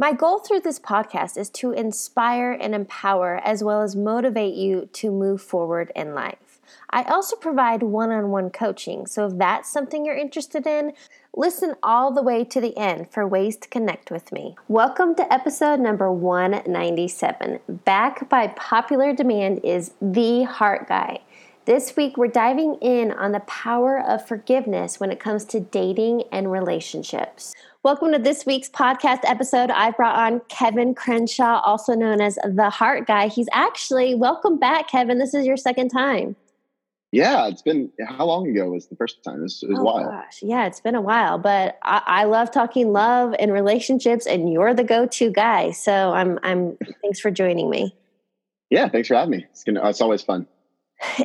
My goal through this podcast is to inspire and empower as well as motivate you to move forward in life. I also provide one on one coaching, so if that's something you're interested in, listen all the way to the end for ways to connect with me. Welcome to episode number 197. Back by popular demand is The Heart Guy. This week, we're diving in on the power of forgiveness when it comes to dating and relationships. Welcome to this week's podcast episode. I brought on Kevin Crenshaw, also known as the Heart Guy. He's actually, welcome back, Kevin. This is your second time. Yeah, it's been how long ago was the first time? It was, it was oh, a while. Gosh. Yeah, it's been a while, but I, I, love talking love and relationships, and you're the go-to guy. So I'm, I'm. Thanks for joining me. Yeah, thanks for having me. It's gonna, it's always fun.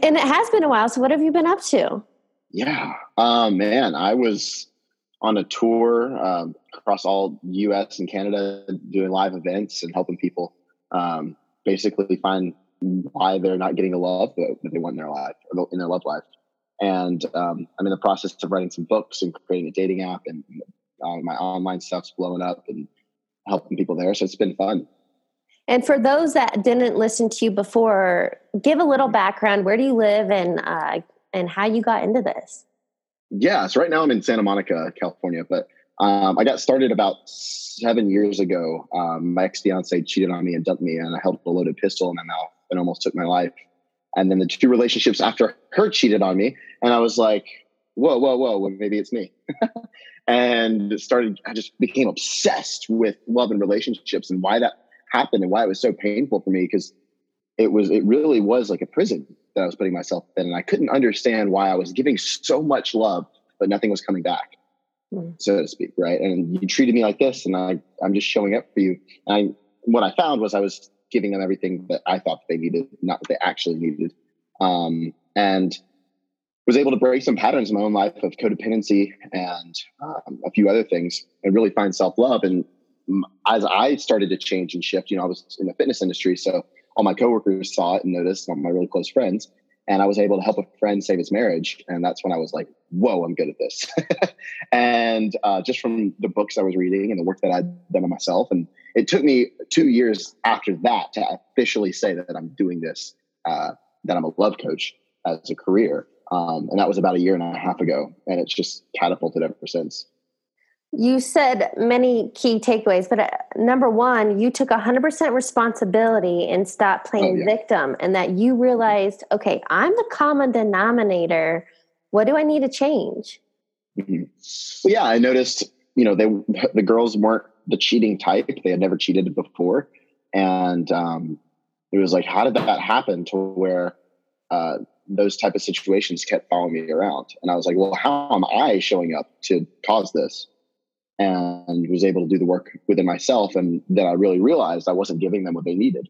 And it has been a while. So what have you been up to? Yeah, um, man, I was on a tour um, across all U.S. and Canada, doing live events and helping people um, basically find why they're not getting the love that they want in their life or in their love life. And um, I'm in the process of writing some books and creating a dating app, and uh, my online stuff's blowing up and helping people there. So it's been fun. And for those that didn't listen to you before, give a little background. Where do you live, and uh, and how you got into this? Yeah, so right now I'm in Santa Monica, California, but um, I got started about seven years ago. Um, my ex fiance cheated on me and dumped me, and I held a loaded pistol in my mouth and almost took my life. And then the two relationships after her cheated on me, and I was like, "Whoa, whoa, whoa! Well, maybe it's me." and started. I just became obsessed with love and relationships and why that happened and why it was so painful for me because it was. It really was like a prison that I was putting myself in, and I couldn't understand why I was giving so much love, but nothing was coming back mm. so to speak, right? And you treated me like this, and I, I'm just showing up for you. And I, what I found was I was giving them everything that I thought they needed, not what they actually needed. Um, and was able to break some patterns in my own life of codependency and um, a few other things and really find self-love. And as I started to change and shift, you know, I was in the fitness industry. So all my coworkers saw it and noticed, all my really close friends and I was able to help a friend save his marriage. And that's when I was like, whoa, I'm good at this. and uh, just from the books I was reading and the work that I'd done on myself. And it took me two years after that to officially say that I'm doing this, uh, that I'm a love coach as a career. Um, and that was about a year and a half ago. And it's just catapulted ever since you said many key takeaways, but uh, number one, you took 100% responsibility and stopped playing oh, yeah. victim, and that you realized, okay, I'm the common denominator. What do I need to change? Mm-hmm. Well, yeah, I noticed, you know, they the girls weren't the cheating type; they had never cheated before, and um, it was like, how did that happen to where uh, those type of situations kept following me around? And I was like, well, how am I showing up to cause this? And was able to do the work within myself. And then I really realized I wasn't giving them what they needed.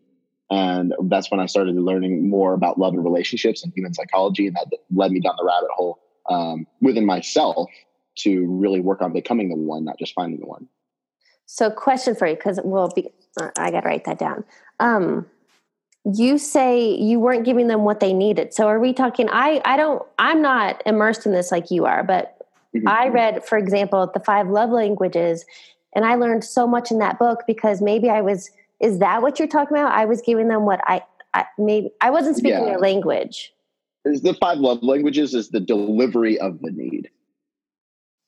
And that's when I started learning more about love and relationships and human psychology. And that led me down the rabbit hole um, within myself to really work on becoming the one, not just finding the one. So, question for you, because we'll be, I got to write that down. Um, you say you weren't giving them what they needed. So, are we talking? I, I don't, I'm not immersed in this like you are, but Mm-hmm. I read, for example, the five love languages, and I learned so much in that book because maybe I was. Is that what you're talking about? I was giving them what I, I maybe I wasn't speaking yeah. their language. The five love languages is the delivery of the need.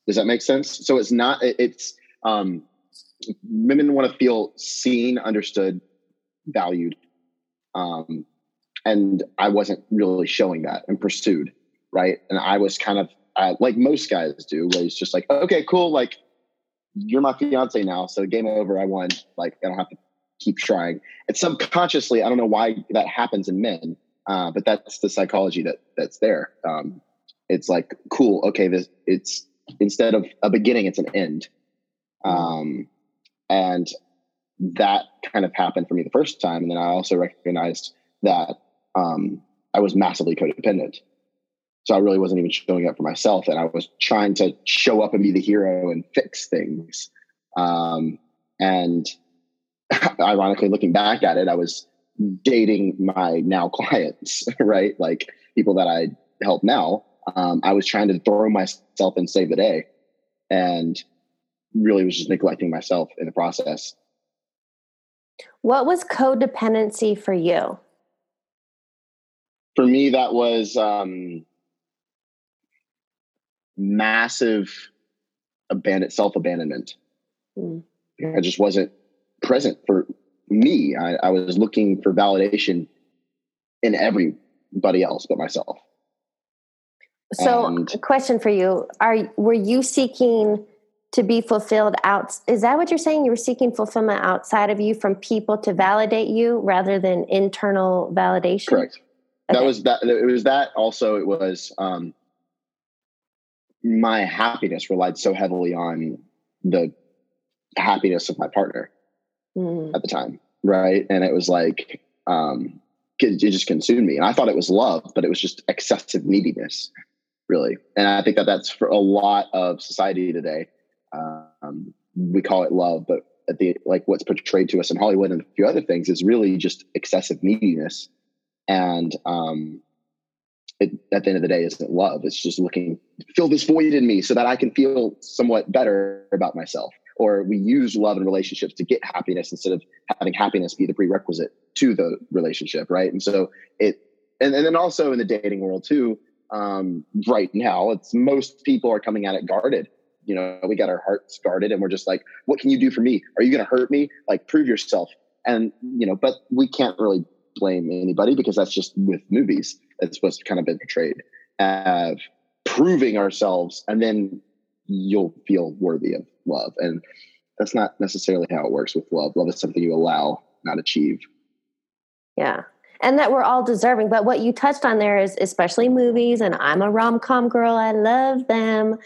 Does that make sense? So it's not. It's um, women want to feel seen, understood, valued, um, and I wasn't really showing that and pursued right. And I was kind of uh, like most guys do, where it's just like, okay, cool, like you're my fiance now, so game over, I won. Like I don't have to keep trying. And subconsciously, I don't know why that happens in men, uh, but that's the psychology that that's there. Um, it's like, cool, okay, this it's instead of a beginning, it's an end. Um, and that kind of happened for me the first time. And then I also recognized that um, I was massively codependent. So I really wasn't even showing up for myself. And I was trying to show up and be the hero and fix things. Um, and ironically, looking back at it, I was dating my now clients, right? Like people that I help now. Um, I was trying to throw myself and save the day and really was just neglecting myself in the process. What was codependency for you? For me, that was um, massive abandon self abandonment. Mm. I just wasn't present for me. I, I was looking for validation in everybody else but myself. So, and, a question for you: Are were you seeking to be fulfilled out? Is that what you're saying? You were seeking fulfillment outside of you from people to validate you rather than internal validation. Correct. Okay. That was that. It was that. Also, it was um, my happiness relied so heavily on the happiness of my partner mm. at the time, right? And it was like um, it just consumed me, and I thought it was love, but it was just excessive neediness really. And I think that that's for a lot of society today. Um, we call it love, but at the like what's portrayed to us in Hollywood and a few other things is really just excessive neediness. And um, it, at the end of the day, isn't love. It's just looking fill this void in me so that I can feel somewhat better about myself. Or we use love and relationships to get happiness instead of having happiness be the prerequisite to the relationship, right? And so it, and, and then also in the dating world too, um, right now. It's most people are coming at it guarded. You know, we got our hearts guarded and we're just like, what can you do for me? Are you going to hurt me? Like, prove yourself. And, you know, but we can't really blame anybody because that's just with movies. It's what's kind of been portrayed of uh, proving ourselves and then you'll feel worthy of love. And that's not necessarily how it works with love. Love is something you allow, not achieve. Yeah and that we're all deserving. But what you touched on there is especially movies, and I'm a rom com girl. I love them.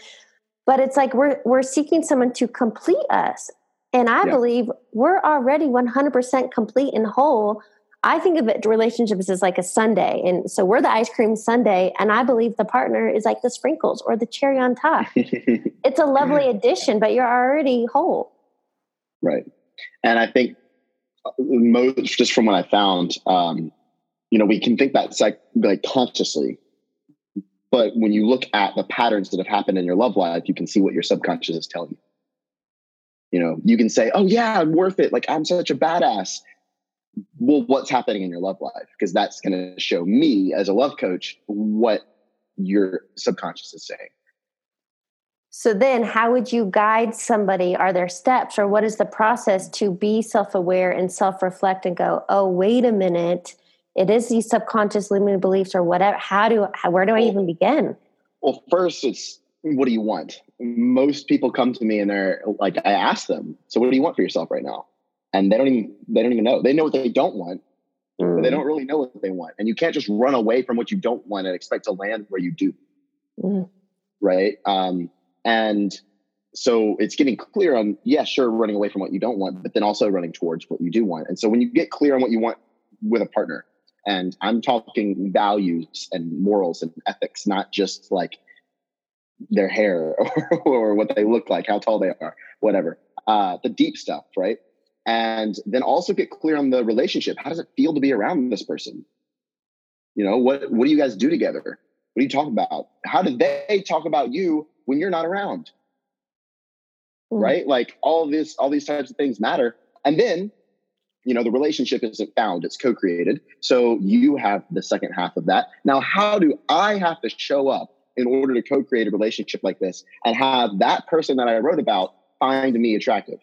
But it's like we're we're seeking someone to complete us. And I yeah. believe we're already 100% complete and whole. I think of it relationships as like a sundae. And so we're the ice cream sundae. And I believe the partner is like the sprinkles or the cherry on top. it's a lovely addition, but you're already whole. Right. And I think uh, most, just from what I found, um, you know, we can think that like, like consciously, but when you look at the patterns that have happened in your love life, you can see what your subconscious is telling you. You know, you can say, "Oh yeah, I'm worth it. Like I'm such a badass." Well, what's happening in your love life? Because that's going to show me as a love coach what your subconscious is saying. So then, how would you guide somebody? Are there steps, or what is the process to be self-aware and self-reflect and go, "Oh, wait a minute." it is these subconscious limiting beliefs or whatever how do how, where do i even begin well first it's what do you want most people come to me and they're like i ask them so what do you want for yourself right now and they don't even they don't even know they know what they don't want mm. but they mm. don't really know what they want and you can't just run away from what you don't want and expect to land where you do mm. right um, and so it's getting clear on yeah sure running away from what you don't want but then also running towards what you do want and so when you get clear on what you want with a partner and I'm talking values and morals and ethics, not just like their hair or, or what they look like, how tall they are, whatever. Uh, the deep stuff, right? And then also get clear on the relationship. How does it feel to be around this person? You know, what what do you guys do together? What do you talk about? How do they talk about you when you're not around? Mm. Right? Like all this, all these types of things matter. And then you know the relationship isn't found it's co-created so you have the second half of that now how do i have to show up in order to co-create a relationship like this and have that person that i wrote about find me attractive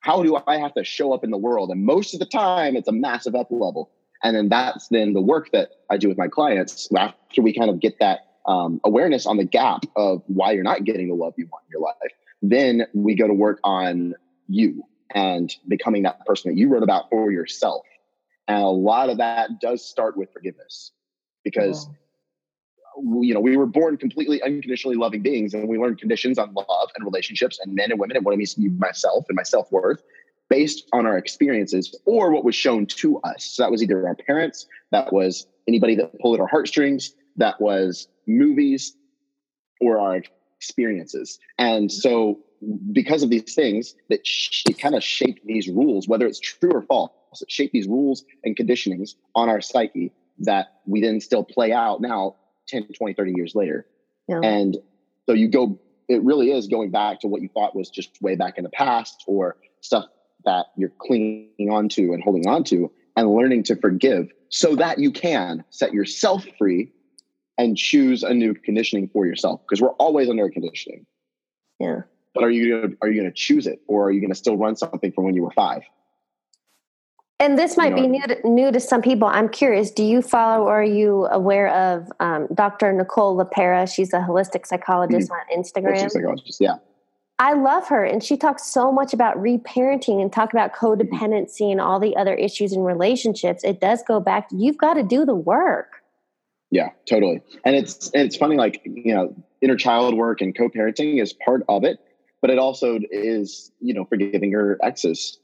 how do i have to show up in the world? And most of the time it's a massive up level. And then that's then the work that i do with my clients after we kind of get that um, awareness on the gap of why you're not getting the love you want in your life. Then we go to work on you and becoming that person that you wrote about for yourself. And a lot of that does start with forgiveness because you know, we were born completely unconditionally loving beings, and we learn conditions on love and relationships and men and women and what it means to be myself and my self worth based on our experiences or what was shown to us. So that was either our parents, that was anybody that pulled at our heartstrings, that was movies or our experiences. And so, because of these things, that sh- kind of shaped these rules, whether it's true or false, it shaped these rules and conditionings on our psyche that we then still play out now 10, 20, 30 years later. Yeah. And so you go, it really is going back to what you thought was just way back in the past or stuff that you're clinging on to and holding on to and learning to forgive so that you can set yourself free and choose a new conditioning for yourself because we're always under a conditioning. Yeah. But are you gonna, are you going to choose it or are you going to still run something from when you were five? And this might you know, be new to, new to some people. I'm curious. Do you follow or are you aware of um, Dr. Nicole LePera? She's a holistic psychologist mm-hmm. on Instagram. Holistic psychologist, yeah. I love her, and she talks so much about reparenting and talk about mm-hmm. codependency and all the other issues in relationships. It does go back. You've got to do the work. Yeah, totally. And it's it's funny, like you know, inner child work and co-parenting is part of it, but it also is you know forgiving your exes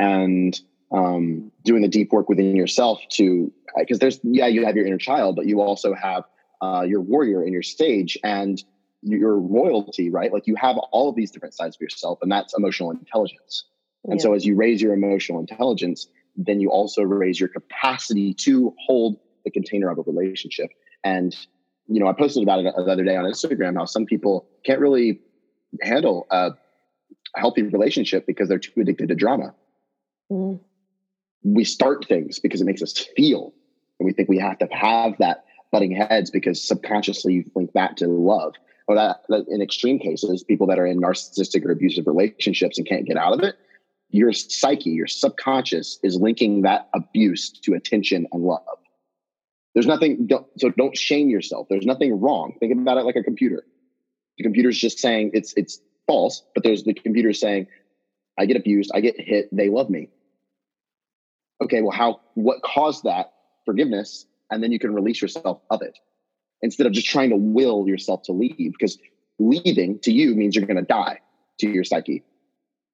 and um, doing the deep work within yourself to because there's yeah you have your inner child but you also have uh, your warrior in your stage and your royalty right? Like you have all of these different sides of yourself and that's emotional intelligence. And yeah. so as you raise your emotional intelligence then you also raise your capacity to hold the container of a relationship. And you know i posted about it the other day on instagram how some people can't really handle a healthy relationship because they're too addicted to drama. Mm we start things because it makes us feel. And we think we have to have that butting heads because subconsciously you link that to love. Or that, that, in extreme cases people that are in narcissistic or abusive relationships and can't get out of it your psyche your subconscious is linking that abuse to attention and love. There's nothing don't, so don't shame yourself. There's nothing wrong. Think about it like a computer. The computer's just saying it's it's false but there's the computer saying i get abused i get hit they love me okay, well, how, what caused that forgiveness? And then you can release yourself of it instead of just trying to will yourself to leave because leaving to you means you're going to die to your psyche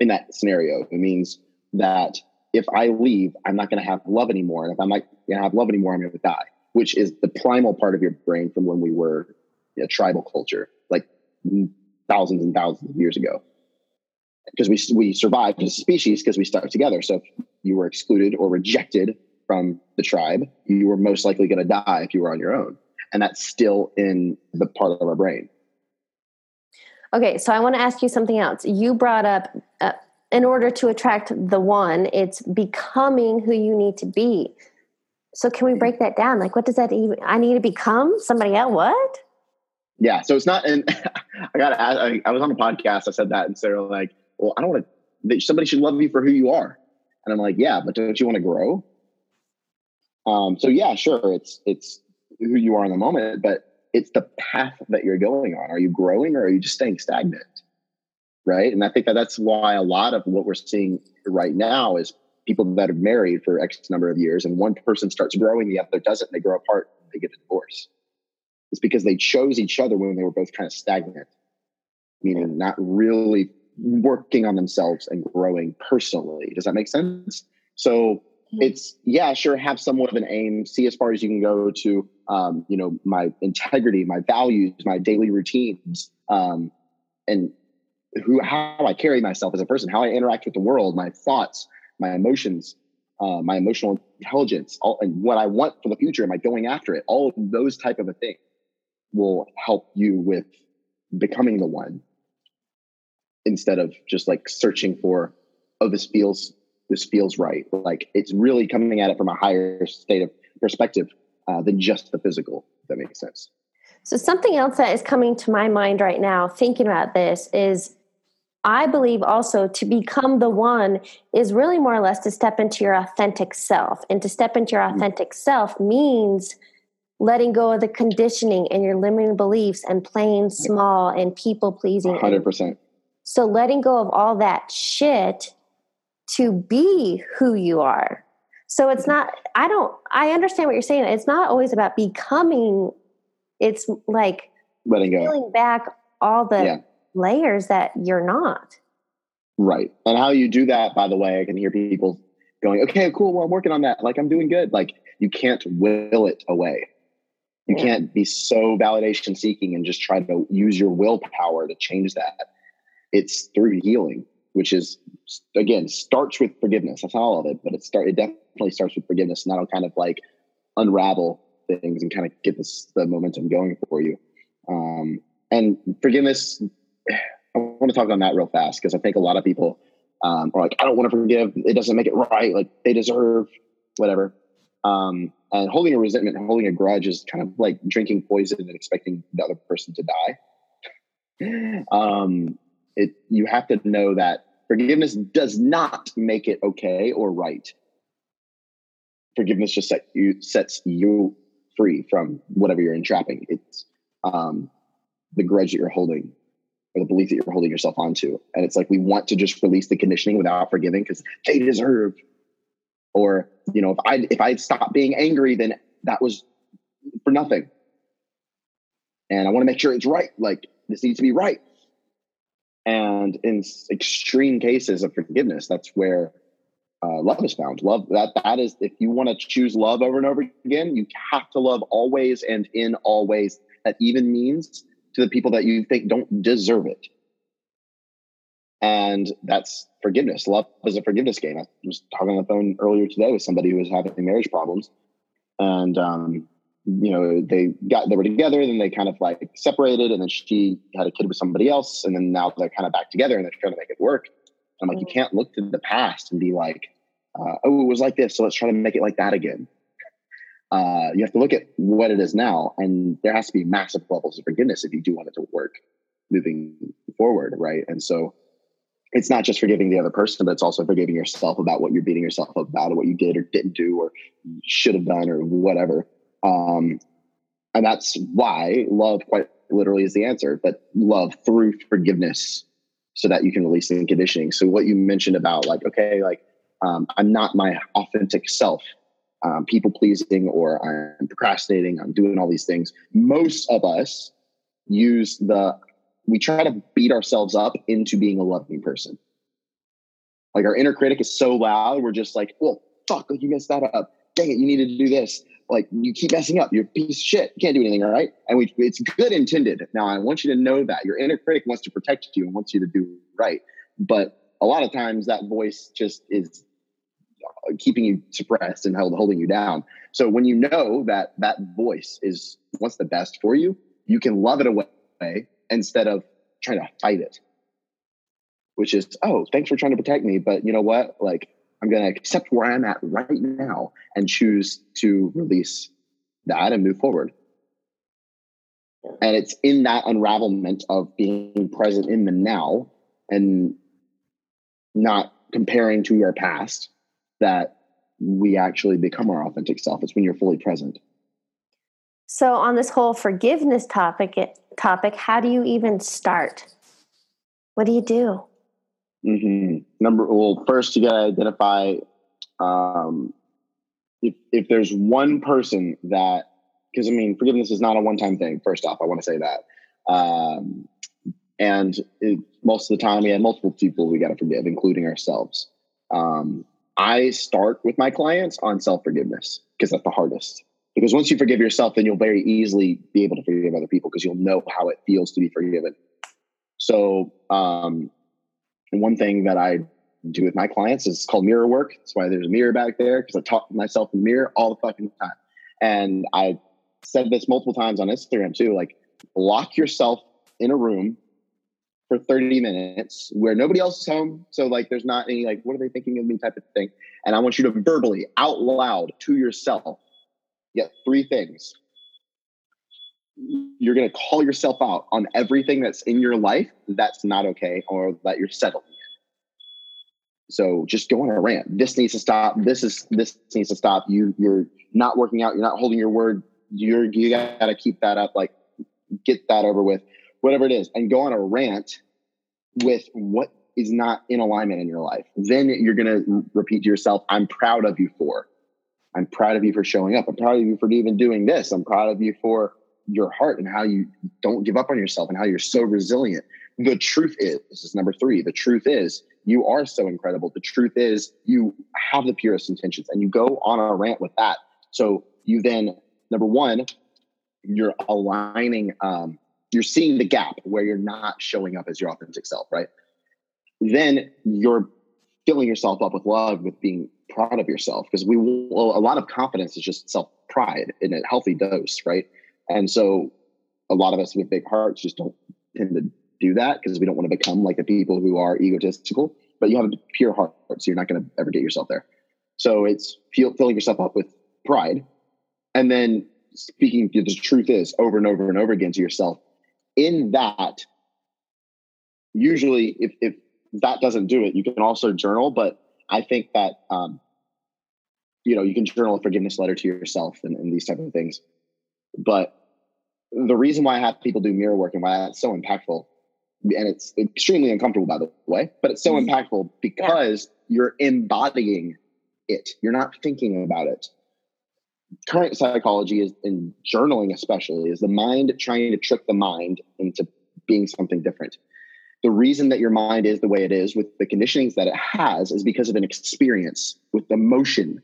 in that scenario. It means that if I leave, I'm not going to have love anymore. And if I'm not going to have love anymore, I'm going to die, which is the primal part of your brain from when we were a tribal culture, like mm, thousands and thousands of years ago because we we survived as a species because we stuck together. So you were excluded or rejected from the tribe, you were most likely going to die if you were on your own, and that's still in the part of our brain. Okay, so I want to ask you something else. You brought up uh, in order to attract the one, it's becoming who you need to be. So can we break that down? Like, what does that even? I need to become somebody else. What? Yeah, so it's not. And I got to I, I was on a podcast. I said that, and so like, well, I don't want to, somebody should love you for who you are. And I'm like, yeah, but don't you want to grow? Um, so yeah, sure. It's, it's who you are in the moment, but it's the path that you're going on. Are you growing or are you just staying stagnant? Right. And I think that that's why a lot of what we're seeing right now is people that are married for X number of years and one person starts growing, the other doesn't, they grow apart, they get a divorce. It's because they chose each other when they were both kind of stagnant, meaning not really working on themselves and growing personally. Does that make sense? So mm-hmm. it's yeah, sure, have somewhat of an aim, see as far as you can go to um, you know, my integrity, my values, my daily routines, um, and who how I carry myself as a person, how I interact with the world, my thoughts, my emotions, uh, my emotional intelligence, all, and what I want for the future. Am I going after it? All of those type of a thing will help you with becoming the one instead of just like searching for oh this feels this feels right like it's really coming at it from a higher state of perspective uh, than just the physical if that makes sense so something else that is coming to my mind right now thinking about this is I believe also to become the one is really more or less to step into your authentic self. And to step into your mm-hmm. authentic self means letting go of the conditioning and your limiting beliefs and playing small and people pleasing. 100%. So letting go of all that shit to be who you are. So it's not, I don't, I understand what you're saying. It's not always about becoming, It's like letting go. peeling back all the Yeah. layers that you're not. Right. And how you do that, by the way, I can hear people going, okay, cool. Well, I'm working on that. Like, I'm doing good. Like, you can't will it away. You Yeah. can't be so validation seeking and just try to use your willpower to change that. It's through healing, which is, again, starts with forgiveness. That's not all of it, but it, start, it definitely starts with forgiveness. And that'll kind of like unravel things and kind of get this, the momentum going for you. Um, and forgiveness, I want to talk on that real fast because I think a lot of people um, are like, I don't want to forgive. It doesn't make it right. Like they deserve whatever. Um, and holding a resentment holding a grudge is kind of like drinking poison and expecting the other person to die. um, it you have to know that forgiveness does not make it okay or right. Forgiveness just set you sets you free from whatever you're entrapping. It's um, the grudge that you're holding or the belief that you're holding yourself onto. And it's like we want to just release the conditioning without forgiving because they deserve. Or, you know, if I if I stop being angry, then that was for nothing. And I want to make sure it's right. Like this needs to be right. And in extreme cases of forgiveness, that's where uh, love is found. Love that that is if you want to choose love over and over again, you have to love always and in all ways. That even means to the people that you think don't deserve it. And that's forgiveness. Love is a forgiveness game. I was talking on the phone earlier today with somebody who was having marriage problems. And um, you know, they got they were together, then they kind of like separated, and then she had a kid with somebody else, and then now they're kind of back together and they're trying to make it work. I'm like, you can't look to the past and be like, uh, oh, it was like this, so let's try to make it like that again. Uh, you have to look at what it is now, and there has to be massive levels of forgiveness if you do want it to work moving forward, right? And so it's not just forgiving the other person, but it's also forgiving yourself about what you're beating yourself up about, or what you did or didn't do, or should have done, or whatever. Um, and that's why love, quite literally, is the answer. But love through forgiveness, so that you can release the conditioning. So what you mentioned about like, okay, like um, I'm not my authentic self. Um, people pleasing, or I'm procrastinating. I'm doing all these things. Most of us use the we try to beat ourselves up into being a loving person. Like our inner critic is so loud, we're just like, well, fuck, like you messed that up. Dang it, you needed to do this. Like you keep messing up. You're a piece of shit. You can't do anything, all right? And we, it's good intended. Now I want you to know that your inner critic wants to protect you and wants you to do right. But a lot of times that voice just is uh, keeping you suppressed and held, holding you down. So when you know that that voice is what's the best for you, you can love it away instead of trying to fight it. Which is, oh, thanks for trying to protect me, but you know what? Like I'm going to accept where I'm at right now and choose to release that and move forward. And it's in that unravelment of being present in the now and not comparing to your past that we actually become our authentic self. It's when you're fully present. So on this whole forgiveness topic topic, how do you even start? What do you do? hmm Number well, first you gotta identify um, if if there's one person that because I mean forgiveness is not a one time thing. First off, I want to say that, um, and it, most of the time we have multiple people we got to forgive, including ourselves. Um, I start with my clients on self forgiveness because that's the hardest. Because once you forgive yourself, then you'll very easily be able to forgive other people because you'll know how it feels to be forgiven. So, um, and one thing that I do with my clients is called mirror work. That's why there's a mirror back there because I talk to myself in the mirror all the fucking time. And I said this multiple times on Instagram too. Like, lock yourself in a room for 30 minutes where nobody else is home. So, like, there's not any, like, what are they thinking of me type of thing. And I want you to verbally, out loud to yourself, get three things. You're going to call yourself out on everything that's in your life that's not okay or that you're settling in. So just go on a rant. This needs to stop. This is this needs to stop. You you're not working out. You're not holding your word. You're you got to keep that up. Like get that over with. Whatever it is, and go on a rant with what is not in alignment in your life. Then you're gonna repeat to yourself, "I'm proud of you for." I'm proud of you for showing up. I'm proud of you for even doing this. I'm proud of you for your heart and how you don't give up on yourself and how you're so resilient. The truth is, this is number three. The truth is, you are so incredible. The truth is, you have the purest intentions and you go on a rant with that. So you then, number one, you're aligning, um, you're seeing the gap where you're not showing up as your authentic self, right? Then you're filling yourself up with love, with being proud of yourself. Because we, well, a lot of confidence is just self pride in a healthy dose, right? And so a lot of us with big hearts just don't tend to do that because we don't want to become like the people who are egotistical. But you have a pure heart, so you're not going to ever get yourself there. So it's feel, filling yourself up with pride, and then speaking the truth is over and over and over again to yourself. In that, usually, if if that doesn't do it, you can also journal. But I think that um, you know you can journal a forgiveness letter to yourself and, and these type of things. But the reason why I have people do mirror work and why that's so impactful, and it's extremely uncomfortable, by the way, but it's so mm-hmm. impactful because yeah. you're embodying it. You're not thinking about it. Current psychology is in journaling, especially, is the mind trying to trick the mind into being something different. The reason that your mind is the way it is with the conditionings that it has is because of an experience with emotion.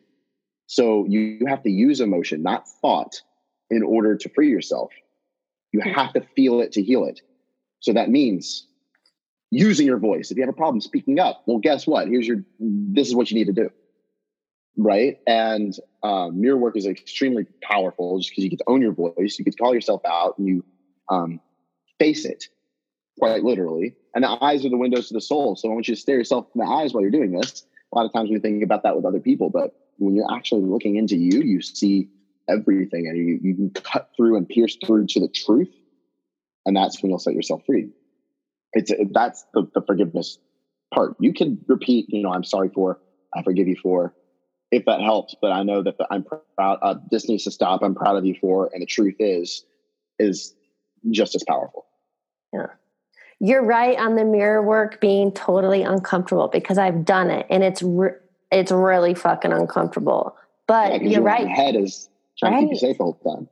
So you have to use emotion, not thought, in order to free yourself. You have to feel it to heal it. So that means using your voice. If you have a problem speaking up, well, guess what? Here's your, this is what you need to do. Right. And um, mirror work is extremely powerful just because you get to own your voice. You get to call yourself out and you um, face it quite literally. And the eyes are the windows to the soul. So I want you to stare yourself in the eyes while you're doing this. A lot of times we think about that with other people, but when you're actually looking into you, you see everything and you, you can cut through and pierce through to the truth and that's when you'll set yourself free. It's that's the, the forgiveness part. You can repeat you know i'm sorry for i forgive you for if that helps but i know that the, i'm proud uh, this needs to stop. I'm proud of you for and the truth is is just as powerful. Yeah. You're right on the mirror work being totally uncomfortable because i've done it and it's re- it's really fucking uncomfortable. But yeah, you're right. head is trying right. to keep you safe the whole time.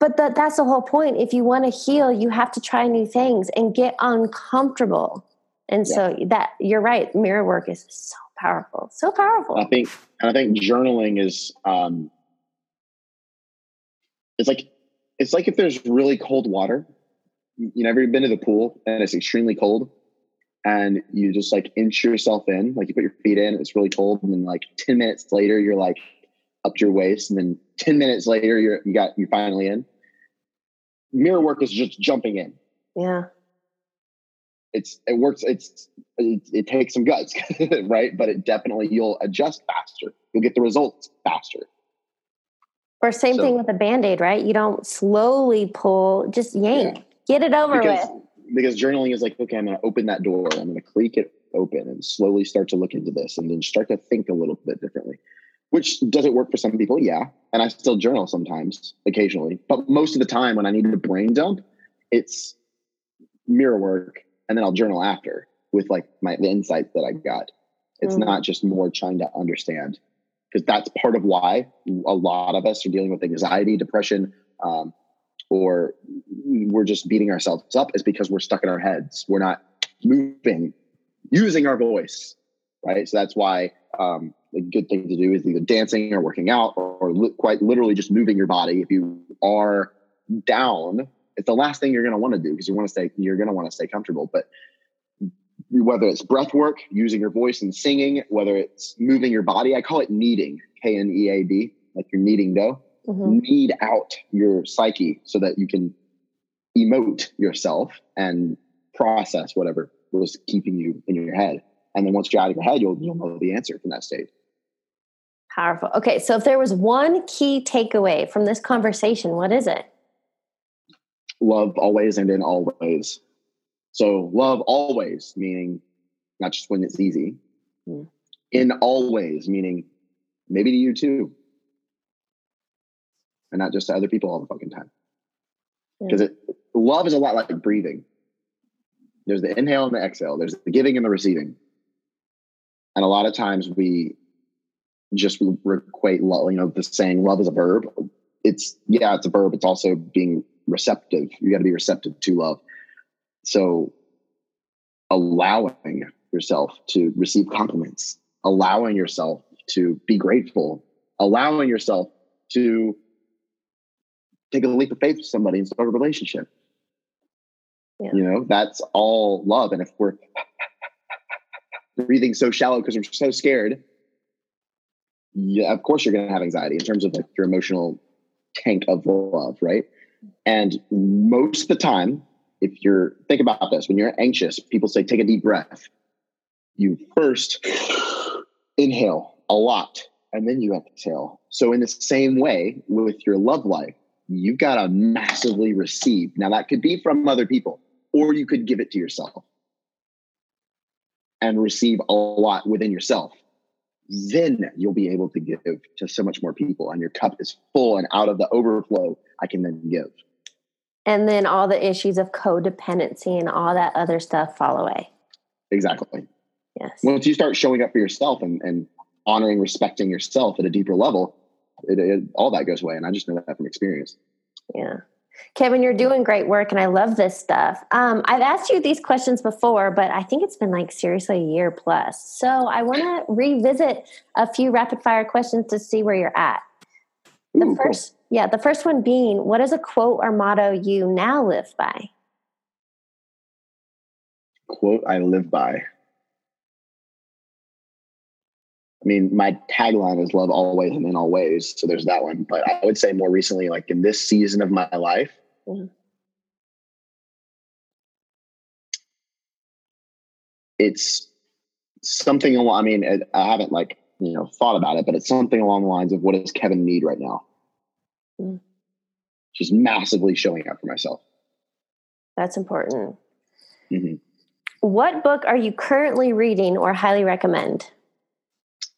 But that, that's the whole point. If you want to heal, you have to try new things and get uncomfortable. And yeah. so that you're right. Mirror work is so powerful, so powerful. I think, and I think journaling is, um, it's like, it's like if there's really cold water. You never been to the pool and it's extremely cold, and you just like inch yourself in, like you put your feet in, it's really cold, and then like ten minutes later, you're like up to your waist, and then ten minutes later, you're you got you're finally in. Mirror work is just jumping in. Yeah, it's it works. It's it, it takes some guts, right? But it definitely you'll adjust faster. You'll get the results faster. Or same so, thing with a band aid, right? You don't slowly pull, just yank, yeah. get it over because, with. Because journaling is like, okay, I'm going to open that door. I'm going to creak it open and slowly start to look into this and then start to think a little bit differently which does it work for some people? Yeah. And I still journal sometimes, occasionally. But most of the time when I need a brain dump, it's mirror work and then I'll journal after with like my the insights that I got. It's mm. not just more trying to understand because that's part of why a lot of us are dealing with anxiety, depression, um, or we're just beating ourselves up is because we're stuck in our heads. We're not moving, using our voice, right? So that's why um, a good thing to do is either dancing or working out or, or li- quite literally just moving your body. If you are down, it's the last thing you're going to want to do because you want to stay, you're going to want to stay comfortable. But whether it's breath work, using your voice and singing, whether it's moving your body, I call it kneading, K N E A D, like you're kneading dough. Mm-hmm. Knead out your psyche so that you can emote yourself and process whatever was keeping you in your head. And then once you're out of your head, you'll, you'll know the answer from that state. Powerful. Okay, so if there was one key takeaway from this conversation, what is it? Love always and in all ways. So love always, meaning not just when it's easy. Mm. In all ways, meaning maybe to you too. And not just to other people all the fucking time. Because mm. it love is a lot like breathing. There's the inhale and the exhale. There's the giving and the receiving. And a lot of times we just equate love, you know, the saying love is a verb. It's yeah, it's a verb. It's also being receptive. You got to be receptive to love. So allowing yourself to receive compliments, allowing yourself to be grateful, allowing yourself to take a leap of faith with somebody and start a relationship. Yeah. You know, that's all love. And if we're breathing so shallow because we're so scared, yeah, of course you're going to have anxiety in terms of like your emotional tank of love, right? And most of the time, if you're think about this, when you're anxious, people say take a deep breath. You first inhale a lot and then you exhale. So in the same way with your love life, you've got to massively receive. Now that could be from other people, or you could give it to yourself and receive a lot within yourself. Then you'll be able to give to so much more people, and your cup is full and out of the overflow. I can then give. And then all the issues of codependency and all that other stuff fall away. Exactly. Yes. Once you start showing up for yourself and, and honoring, respecting yourself at a deeper level, it, it, all that goes away. And I just know that from experience. Yeah. Kevin, you're doing great work and I love this stuff. Um, I've asked you these questions before, but I think it's been like seriously a year plus. So I want to revisit a few rapid fire questions to see where you're at. The Ooh, first, cool. yeah, the first one being, what is a quote or motto you now live by? Quote I live by. I mean, my tagline is love always and in all ways. So there's that one. But I would say more recently, like in this season of my life, mm-hmm. it's something, I mean, I haven't like, you know, thought about it, but it's something along the lines of what does Kevin need right now? Mm-hmm. Just massively showing up for myself. That's important. Mm-hmm. What book are you currently reading or highly recommend?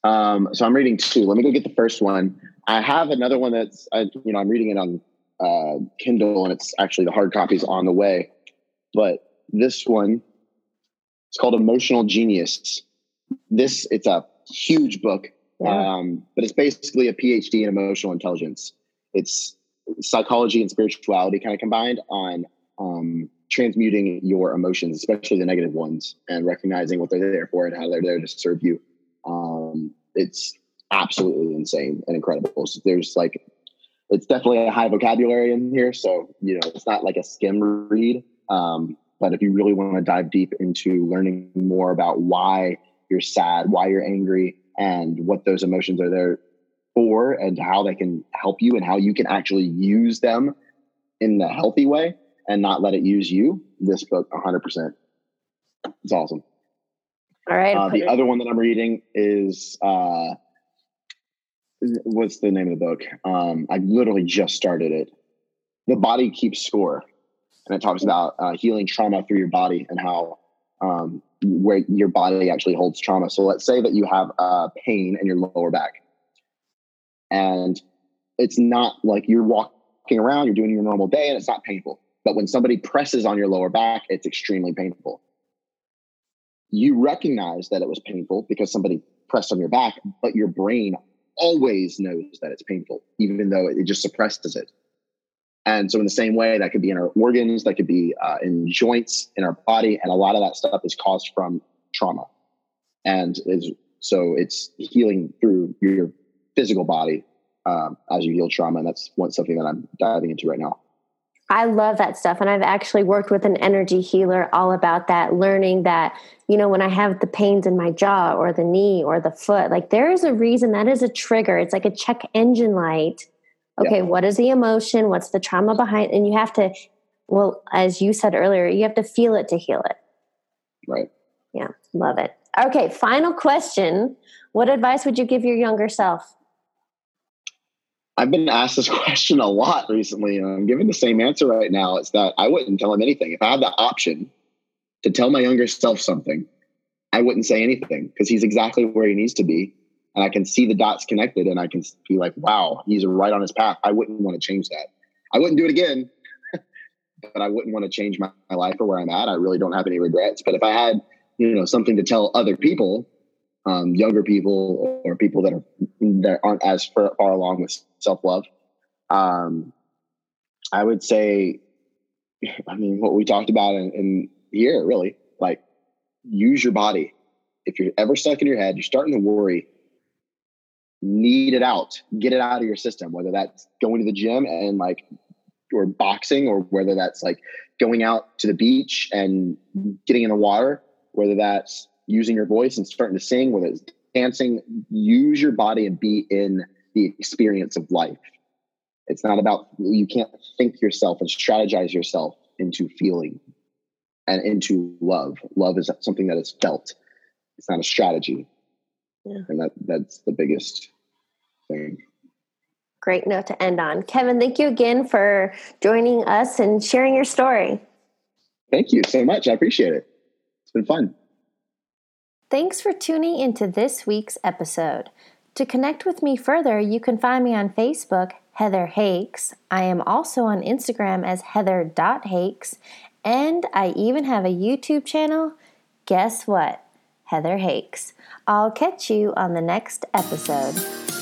Um, so I'm reading two. Let me go get the first one. I have another one that's, I, you know, I'm reading it on uh, Kindle, and it's actually the hard copy is on the way. But this one, it's called Emotional Genius. This it's a huge book, um, but it's basically a PhD in emotional intelligence. It's psychology and spirituality kind of combined on um, transmuting your emotions, especially the negative ones, and recognizing what they're there for and how they're there to serve you. Um, it's absolutely insane and incredible. So there's like, it's definitely a high vocabulary in here. So, you know, it's not like a skim read. Um, but if you really want to dive deep into learning more about why you're sad, why you're angry, and what those emotions are there for, and how they can help you, and how you can actually use them in the healthy way and not let it use you, this book 100%. It's awesome. All right. Uh, the it. other one that I'm reading is uh, what's the name of the book? Um, I literally just started it. The Body Keeps Score, and it talks about uh, healing trauma through your body and how um, where your body actually holds trauma. So let's say that you have uh, pain in your lower back, and it's not like you're walking around, you're doing your normal day, and it's not painful. But when somebody presses on your lower back, it's extremely painful you recognize that it was painful because somebody pressed on your back, but your brain always knows that it's painful, even though it just suppresses it. And so, in the same way, that could be in our organs, that could be uh, in joints in our body, and a lot of that stuff is caused from trauma. And is so it's healing through your physical body um, as you heal trauma, and that's one something that I'm diving into right now. I love that stuff. And I've actually worked with an energy healer all about that, learning that, you know, when I have the pains in my jaw or the knee or the foot, like there is a reason that is a trigger. It's like a check engine light. Okay, yeah. what is the emotion? What's the trauma behind? And you have to, well, as you said earlier, you have to feel it to heal it. Right. Yeah, love it. Okay, final question. What advice would you give your younger self? I've been asked this question a lot recently, and I'm giving the same answer right now. It's that I wouldn't tell him anything. If I had the option to tell my younger self something, I wouldn't say anything because he's exactly where he needs to be. And I can see the dots connected and I can be like, wow, he's right on his path. I wouldn't want to change that. I wouldn't do it again, but I wouldn't want to change my, my life or where I'm at. I really don't have any regrets. But if I had, you know, something to tell other people, um, younger people or people that are that aren't as far, along with self love. Um, I would say, I mean, what we talked about in, in here, really, like use your body. If you're ever stuck in your head, you're starting to worry, knead it out, get it out of your system, whether that's going to the gym and like, or boxing, or whether that's like going out to the beach and getting in the water, whether that's using your voice and starting to sing, whether it's dancing, use your body and be in the experience of life. It's not about, you can't think yourself and strategize yourself into feeling and into love. Love is something that is felt. It's not a strategy. Yeah. And that that's the biggest thing. Great note to end on. Kevin, thank you again for joining us and sharing your story. Thank you so much. I appreciate it. It's been fun. Thanks for tuning into this week's episode. To connect with me further, you can find me on Facebook, Heather Hakes. I am also on Instagram as heather.hakes, and I even have a YouTube channel. Guess what? Heather Hakes. I'll catch you on the next episode.